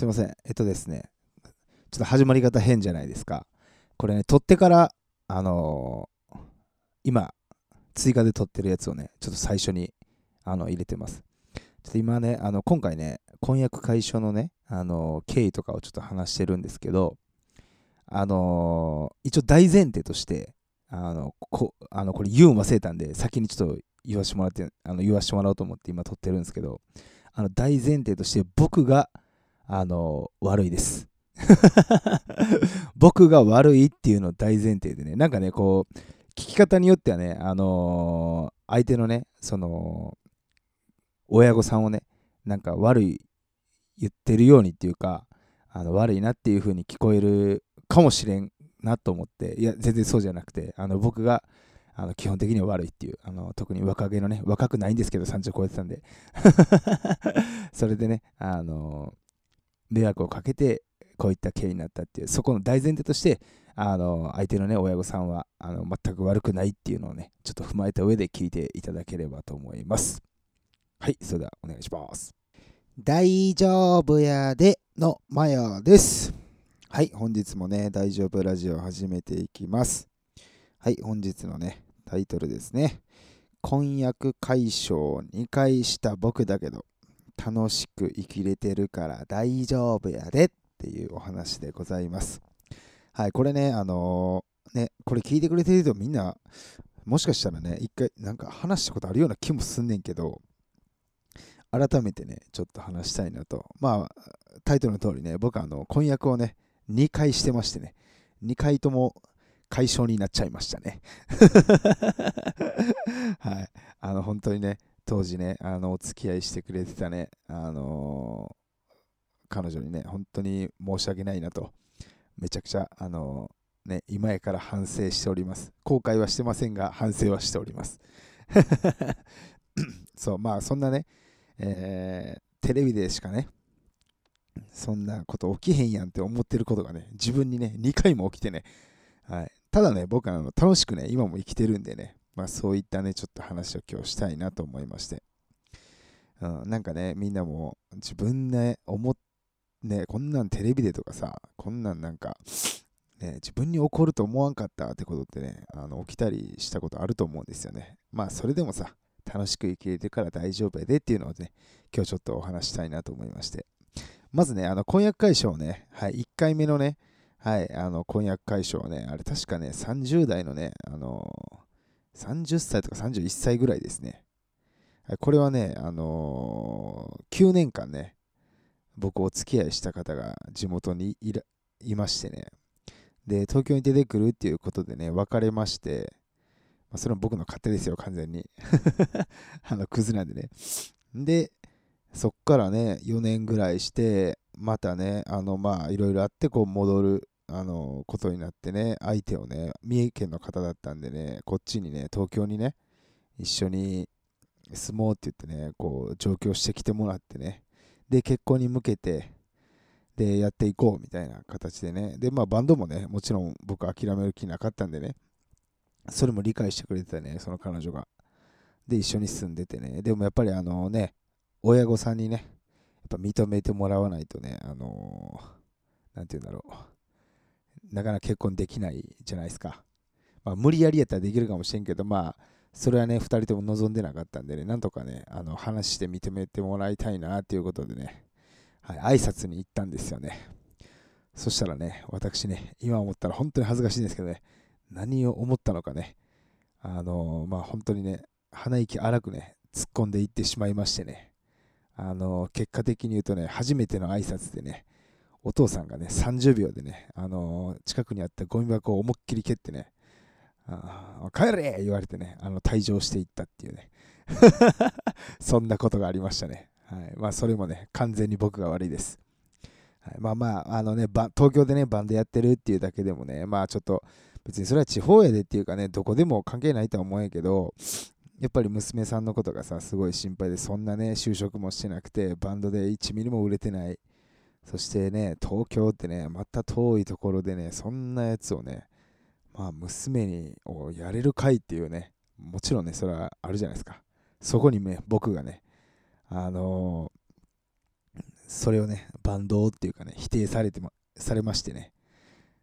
すいません。えっとですね、ちょっと始まり方変じゃないですか。これね、撮ってから、あのー、今、追加で撮ってるやつをね、ちょっと最初にあの入れてます。ちょっと今ね、あの今回ね、婚約解消のね、あの経緯とかをちょっと話してるんですけど、あのー、一応大前提として、あのこあのこれ言うん忘れたんで、先にちょっと言わせてもらって、あの言わせてもらおうと思って今撮ってるんですけど、あの大前提として僕があの悪いです。僕が悪いっていうの大前提でね、なんかね、こう、聞き方によってはね、あのー、相手のね、その、親御さんをね、なんか悪い言ってるようにっていうか、あの悪いなっていう風に聞こえるかもしれんなと思って、いや、全然そうじゃなくて、あの僕があの基本的には悪いっていう、あの特に若気のね、若くないんですけど、30超えてたんで、それでね、あの迷惑をかけてこういった経緯になったっていうそこの大前提としてあの相手のね親御さんはあの全く悪くないっていうのをねちょっと踏まえた上で聞いていただければと思います。はいそれではお願いします。大丈夫やでのマヤです。はい本日もね大丈夫ラジオ始めていきます。はい本日のねタイトルですね。婚約解消2回した僕だけど。楽しく生きれてるから大丈夫やでっていうお話でございます。はい、これね、あのー、ね、これ聞いてくれてるとみんな、もしかしたらね、一回なんか話したことあるような気もすんねんけど、改めてね、ちょっと話したいなと。まあ、タイトルの通りね、僕はあの婚約をね、2回してましてね、2回とも解消になっちゃいましたね。はい。あの、本当にね、当時ね、あの、お付き合いしてくれてたね、あの、彼女にね、本当に申し訳ないなと、めちゃくちゃ、あの、ね、今やから反省しております。後悔はしてませんが、反省はしております。そう、まあ、そんなね、えー、テレビでしかね、そんなこと起きへんやんって思ってることがね、自分にね、2回も起きてね、はい。ただね、僕はあの楽しくね、今も生きてるんでね、まあ、そういったね、ちょっと話を今日したいなと思いまして。うん、なんかね、みんなも自分で思っね、こんなんテレビでとかさ、こんなんなんか、ね、自分に起こると思わんかったってことってね、あの起きたりしたことあると思うんですよね。まあ、それでもさ、楽しく生きれてから大丈夫やでっていうのをね、今日ちょっとお話したいなと思いまして。まずね、あの婚約解消ね、はい、1回目のね、はい、あの婚約解消ね、あれ確かね、30代のね、あの30歳とか31歳ぐらいですね。これはね、あのー、9年間ね、僕お付き合いした方が地元にいましてね、で、東京に出てくるっていうことでね、別れまして、まあ、それは僕の勝手ですよ、完全に。あの、クズなんでね。で、そっからね、4年ぐらいして、またね、あの、まあ、いろいろあって、こう、戻るあのことになってね、相手をね、三重県の方だったんでね、こっちにね、東京にね、一緒に住もうって言ってね、こう上京してきてもらってね、で、結婚に向けて、で、やっていこうみたいな形でね、で、まあバンドもね、もちろん僕諦める気なかったんでね、それも理解してくれてたね、その彼女が。で、一緒に住んでてね、でもやっぱりあのね、親御さんにね、やっぱ認めてもらわないとね、あのー、なんて言うんだろう。なかなか結婚できないじゃないですか。まあ、無理やりやったらできるかもしれんけど、まあ、それはね、2人とも望んでなかったんでね、なんとかね、あの話して認めてもらいたいなということでね、はい、挨拶に行ったんですよね。そしたらね、私ね、今思ったら本当に恥ずかしいんですけどね、何を思ったのかね、あの、まあ本当にね、鼻息荒くね、突っ込んでいってしまいましてね、あの、結果的に言うとね、初めての挨拶でね、お父さんがね、30秒でね、あのー、近くにあったゴミ箱を思いっきり蹴ってね、あ帰れ言われてね、あの退場していったっていうね、そんなことがありましたね。はい、まあ、それもね、完全に僕が悪いです。はい、まあまあ、あのね、東京でね、バンドやってるっていうだけでもね、まあちょっと、別にそれは地方やでっていうかね、どこでも関係ないとは思うんけど、やっぱり娘さんのことがさ、すごい心配で、そんなね、就職もしてなくて、バンドで1ミリも売れてない。そしてね、東京ってね、また遠いところでね、そんなやつをね、まあ、娘にをやれるかいっていうね、もちろんね、それはあるじゃないですか。そこにね、僕がね、あのー、それをね、バンドっていうかね、否定されてま、されましてね、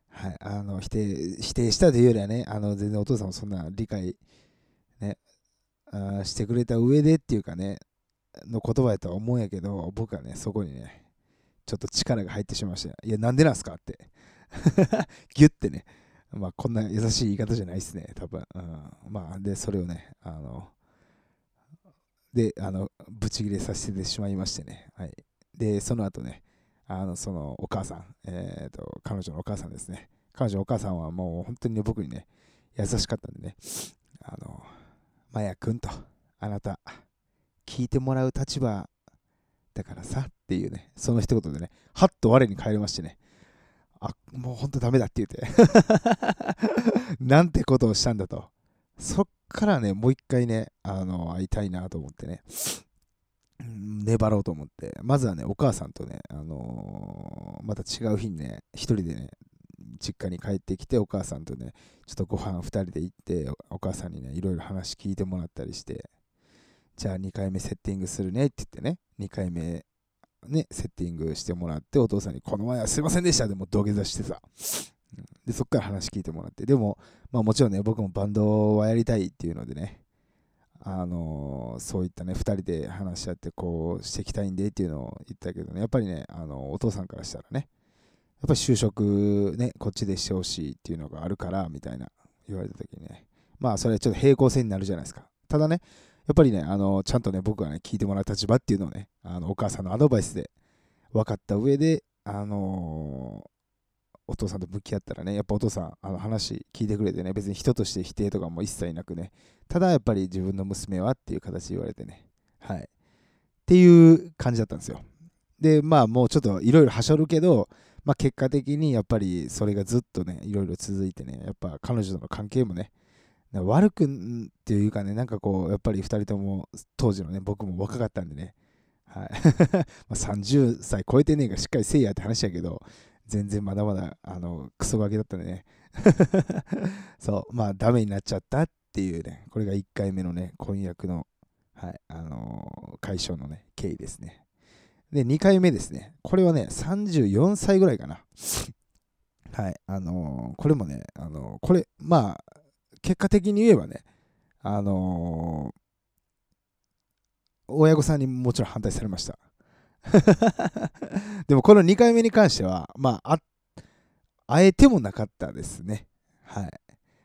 はい、あの否定否定したというよりはね、あの全然お父さんもそんな理解、ね、あしてくれた上でっていうかね、の言葉やとは思うんやけど、僕はね、そこにね、ちょっと力が入ってしまいました。いや、なんでなんすかって。ギュッてね、まあ、こんな優しい言い方じゃないっすね、多分。うん、まあ、で、それをね、あの、で、あの、ブチギレさせてしまいましてね。はい。で、その後ね、あの、そのお母さん、えっ、ー、と、彼女のお母さんですね。彼女のお母さんはもう本当に、僕にね、優しかったんでね、あの、マヤ君と、あなた、聞いてもらう立場だからさていうね、その一言でね、はっと我に返りましてね、あ、もうほんとダメだって言って なんてことをしたんだと。そっからね、もう一回ね、あの、会いたいなと思ってね、粘ろうと思って、まずはね、お母さんとね、あのー、また違う日にね、一人でね、実家に帰ってきて、お母さんとね、ちょっとご飯2人で行って、お母さんにね、いろいろ話聞いてもらったりして、じゃあ2回目セッティングするねって言ってね、2回目ね、セッティングしてもらって、お父さんに、この前はすいませんでしたでも土下座してさ、で、そっから話聞いてもらって、でも、まあもちろんね、僕もバンドはやりたいっていうのでね、あのー、そういったね、2人で話し合って、こうしていきたいんでっていうのを言ったけどね、やっぱりね、あのお父さんからしたらね、やっぱり就職ね、こっちでしてほしいっていうのがあるから、みたいな言われた時にね、まあそれはちょっと平行線になるじゃないですか。ただね、やっぱりね、あのちゃんとね、僕がね、聞いてもらう立場っていうのをね、あのお母さんのアドバイスで分かった上で、あのー、お父さんと向き合ったらね、やっぱお父さん、あの話聞いてくれてね、別に人として否定とかも一切なくね、ただやっぱり自分の娘はっていう形で言われてね、はい。っていう感じだったんですよ。で、まあもうちょっといろいろはしょるけど、まあ結果的にやっぱりそれがずっとね、いろいろ続いてね、やっぱ彼女との関係もね、悪くっていうかね、なんかこう、やっぱり2人とも当時のね、僕も若かったんでね、はい。ま30歳超えてねえからしっかりせいやって話やけど、全然まだまだ、あの、クソガキだったんでね。そう、まあ、ダメになっちゃったっていうね、これが1回目のね、婚約の、はい、あのー、解消のね、経緯ですね。で、2回目ですね。これはね、34歳ぐらいかな。はい、あのー、これもね、あのー、これ、まあ、結果的に言えばね、あの親御さんにもちろん反対されました。でもこの2回目に関しては、まあ、あ、えてもなかったですね。はい。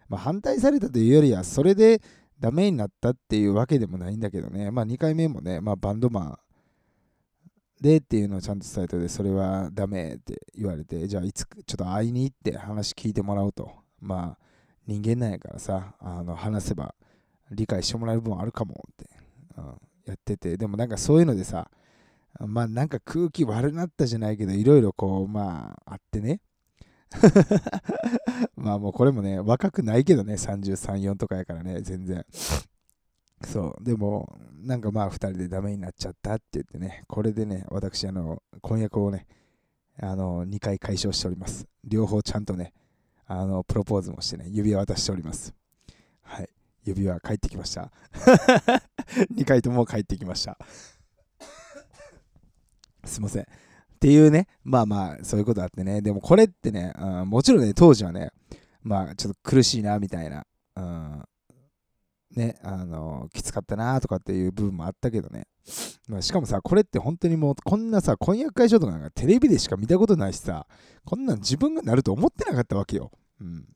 まあ、反対されたというよりは、それでダメになったっていうわけでもないんだけどね。まあ、2回目もね、まあ、バンドマンでっていうのをちゃんと伝えたで、それはダメって言われて、じゃあいつちょっと会いに行って話聞いてもらおうと。まあ、人間なんやからさ、あの話せば理解してもらえる分あるかもって、うん、やってて、でもなんかそういうのでさ、まあなんか空気悪なったじゃないけど、いろいろこう、まああってね。まあもうこれもね、若くないけどね、33、4とかやからね、全然。そう、でも、なんかまあ2人でダメになっちゃったって言ってね、これでね、私、あの、婚約をね、あの、2回解消しております。両方ちゃんとね、あの、プロポーズもしてね、指輪渡しております。はい。指輪帰ってきました。2回とも帰ってきました。すいません。っていうね、まあまあ、そういうことあってね、でもこれってね、うん、もちろんね、当時はね、まあ、ちょっと苦しいな、みたいな、うん、ね、あの、きつかったな、とかっていう部分もあったけどね、まあ、しかもさ、これって本当にもう、こんなさ、婚約解消とかなんかテレビでしか見たことないしさ、こんなん自分がなると思ってなかったわけよ。うん。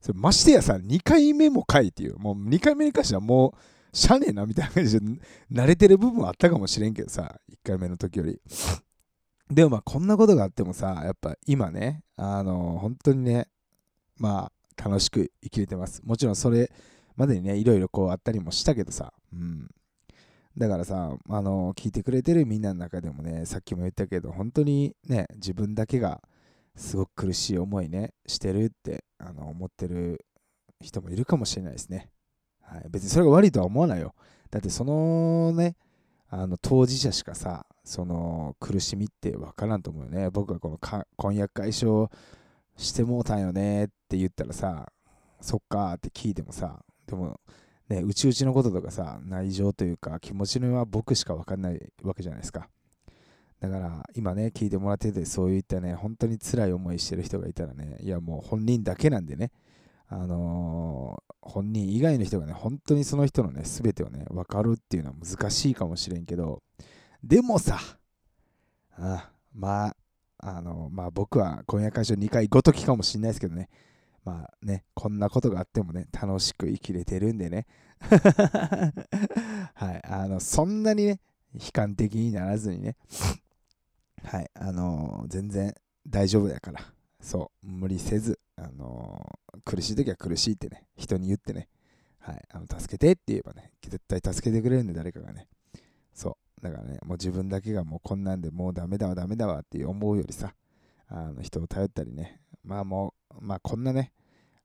それましてやさ、2回目もかいっていう、もう2回目に関してはもう、しゃねえなみたいな感じで慣れてる部分はあったかもしれんけどさ、1回目の時より。でもまあこんなことがあってもさ、やっぱ今ね、あのー、本当にね、まあ楽しく生きれてます。もちろんそれまでにね、いろいろこうあったりもしたけどさ、うん。だからさ、あのー、聞いてくれてるみんなの中でもね、さっきも言ったけど、本当にね、自分だけがすごく苦しい思いね、してるってあの思ってる人もいるかもしれないですね。はい、別にそれが悪いとは思わないよ。だってそのね、あの当事者しかさ、その苦しみって分からんと思うよね。僕がこの婚約解消してもうたんよねって言ったらさ、そっかって聞いてもさ、でもね、うちうちのこととかさ、内情というか気持ちのは僕しか分かんないわけじゃないですか。だから今ね、聞いてもらってて、そういったね、本当に辛い思いしてる人がいたらね、いやもう本人だけなんでね、あのー、本人以外の人がね、本当にその人のね、全てをね、分かるっていうのは難しいかもしれんけど、でもさ、あまあ、あのまあ僕は婚約解消2回ごときかもしれないですけどね、まあね、こんなことがあってもね、楽しく生きれてるんでね、はい、あの、そんなにね、悲観的にならずにね、はい、あのー、全然大丈夫だから、そう、無理せず、あのー、苦しい時は苦しいってね、人に言ってね、はい、あの助けてって言えばね、絶対助けてくれるんで、誰かがね。そう、だからね、もう自分だけがもうこんなんでもうダメだわ、ダメだわって思うよりさ、あの人を頼ったりね、まあもう、まあこんなね、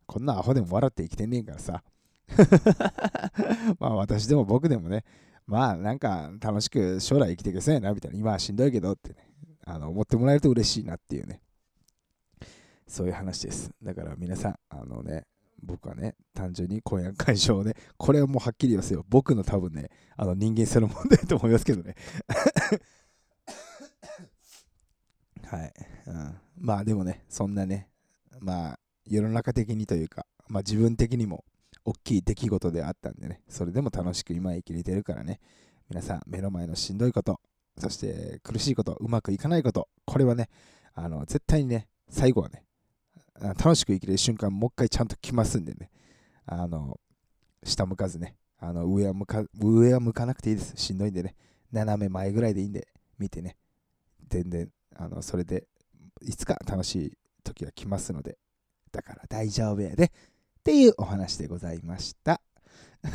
こんなアホでも笑って生きてんねんからさ、まあ私でも僕でもね、まあなんか楽しく将来生きていけそうやなみたいな、今はしんどいけどってね、あの思ってもらえると嬉しいなっていうね、そういう話です。だから皆さん、あのね、僕はね、単純に婚約解消で、これはもうはっきり言わせよ。僕の多分ね、あの人間性の問題と思いますけどね。はい、うん。まあでもね、そんなね、まあ世の中的にというか、まあ自分的にも大きい出来事であったんでね、それでも楽しく今生きれてるからね、皆さん目の前のしんどいこと、そして苦しいこと、うまくいかないこと、これはね、あの絶対にね、最後はね、楽しく生きれる瞬間、もう一回ちゃんと来ますんでね、あの、下向かずね、あの上は向か上は向かなくていいです。しんどいんでね、斜め前ぐらいでいいんで、見てね、全然、あのそれで、いつか楽しい時が来ますので、だから大丈夫やで、っていうお話でございました。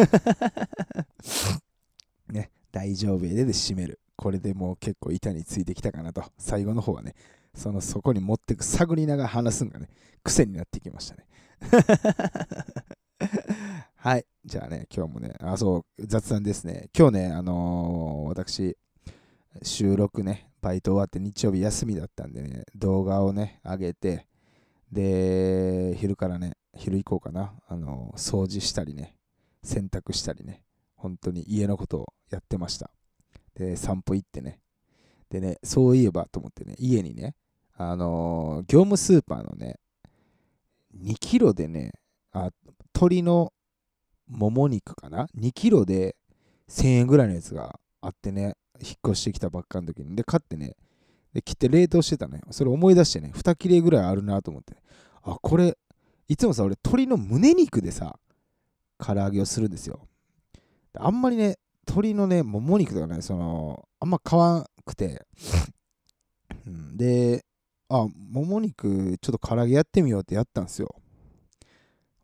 ね、大丈夫やでで締める。これでもう結構板についてきたかなと。最後の方はね、そのそこに持ってく探りながら話すのがね、癖になってきましたね。はい。じゃあね、今日もね、あ、そう、雑談ですね。今日ね、あのー、私、収録ね、バイト終わって日曜日休みだったんでね、動画をね、上げて、で、昼からね、昼以降かな、あのー、掃除したりね、洗濯したりね、本当に家のことをやってました。で、散歩行ってね、でね、そういえばと思ってね、家にね、あのー、業務スーパーのね、2キロでね、あ鶏のもも肉かな ?2 キロで1000円ぐらいのやつがあってね、引っ越してきたばっかの時に。で、買ってね、で、切って冷凍してたね。それ思い出してね、2切れぐらいあるなと思って、あ、これ、いつもさ、俺、鶏の胸肉でさ、唐揚げをするんですよ。あんまりね、鶏のね、もも肉とかね、その、あんま買わんくて、うん、で、あ、もも肉、ちょっと唐揚げやってみようってやったんですよ。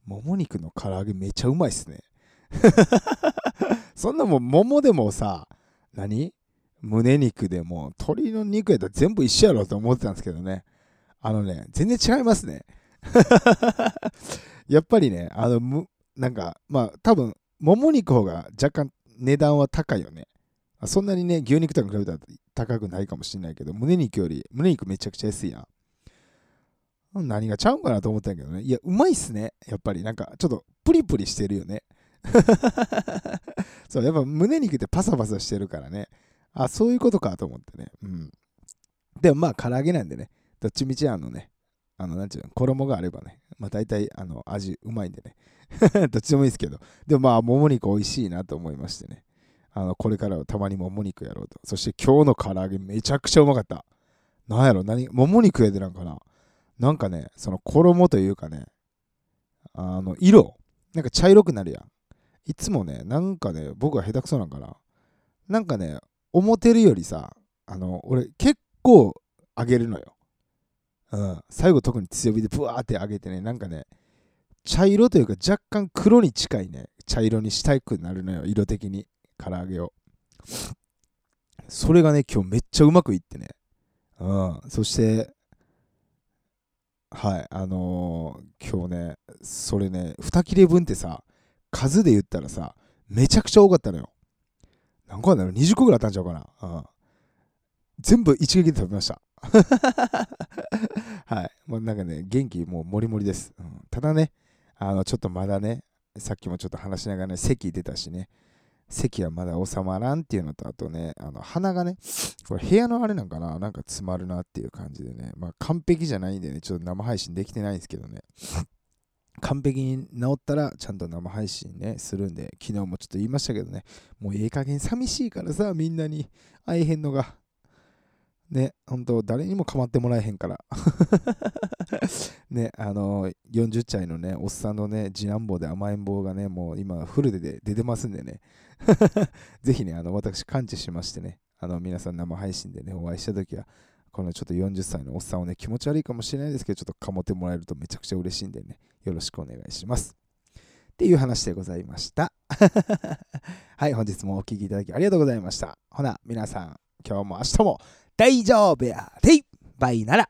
もも肉の唐揚げめちゃうまいっすね。そんなもん、桃でもさ、何？胸肉でも、鶏の肉やったら全部一緒やろと思ってたんですけどね。あのね、全然違いますね。やっぱりね、あの、むなんか、まあ、多分、もも肉方が若干値段は高いよね。そんなにね、牛肉とか比べたら高くないかもしれないけど、胸肉より、胸肉めちゃくちゃ安いやん。何がちゃうんかなと思ったんやけどね。いや、うまいっすね。やっぱり、なんか、ちょっとプリプリしてるよね。そう、やっぱ胸肉ってパサパサしてるからね。あ、そういうことかと思ってね。うん。でもまあ、唐揚げなんでね、どっちみちあのね、あの、なんちゅうの、衣があればね、まあ大体、あの、味うまいんでね。どっちでもいいですけど。でもまあ、もも肉美味しいなと思いましてね。あのこれからはたまにもも肉やろうと。そして今日の唐揚げめちゃくちゃうまかった。なんやろ何もも肉やでなんかななんかね、その衣というかね、あの、色なんか茶色くなるやん。いつもね、なんかね、僕は下手くそなんかな。なんかね、思ってるよりさ、あの、俺結構揚げるのよ。うん。最後特に強火でブワーって揚げてね、なんかね、茶色というか若干黒に近いね、茶色にしたくなるのよ、色的に。唐揚げを。それがね、今日めっちゃうまくいってね。うん。そして、はい、あのー、今日ね、それね、2切れ分ってさ、数で言ったらさ、めちゃくちゃ多かったのよ。何個あんだろう ?20 個ぐらいあったんちゃうかな。うん。全部一撃で食べました。はい。もうなんかね、元気もうもりもりです。うん、ただね、あの、ちょっとまだね、さっきもちょっと話しながらね、席出たしね、咳はまだ収まらんっていうのと、あとね、あの鼻がね、これ部屋のあれなんかななんか詰まるなっていう感じでね、まあ完璧じゃないんでね、ちょっと生配信できてないんですけどね、完璧に治ったらちゃんと生配信ね、するんで、昨日もちょっと言いましたけどね、もうええ加減寂しいからさ、みんなに。会えへんのが。ね、本当誰にも構ってもらえへんから。ね、あの、40歳のね、おっさんのね、次男坊で甘えん坊がね、もう今フルで出てますんでね、ぜひね、あの、私感知しましてね、あの、皆さん生配信でね、お会いしたときは、このちょっと40歳のおっさんをね、気持ち悪いかもしれないですけど、ちょっとかもってもらえるとめちゃくちゃ嬉しいんでね、よろしくお願いします。っていう話でございました。はい、本日もお聴きいただきありがとうございました。ほな、皆さん、今日も明日も大丈夫やでバイなら。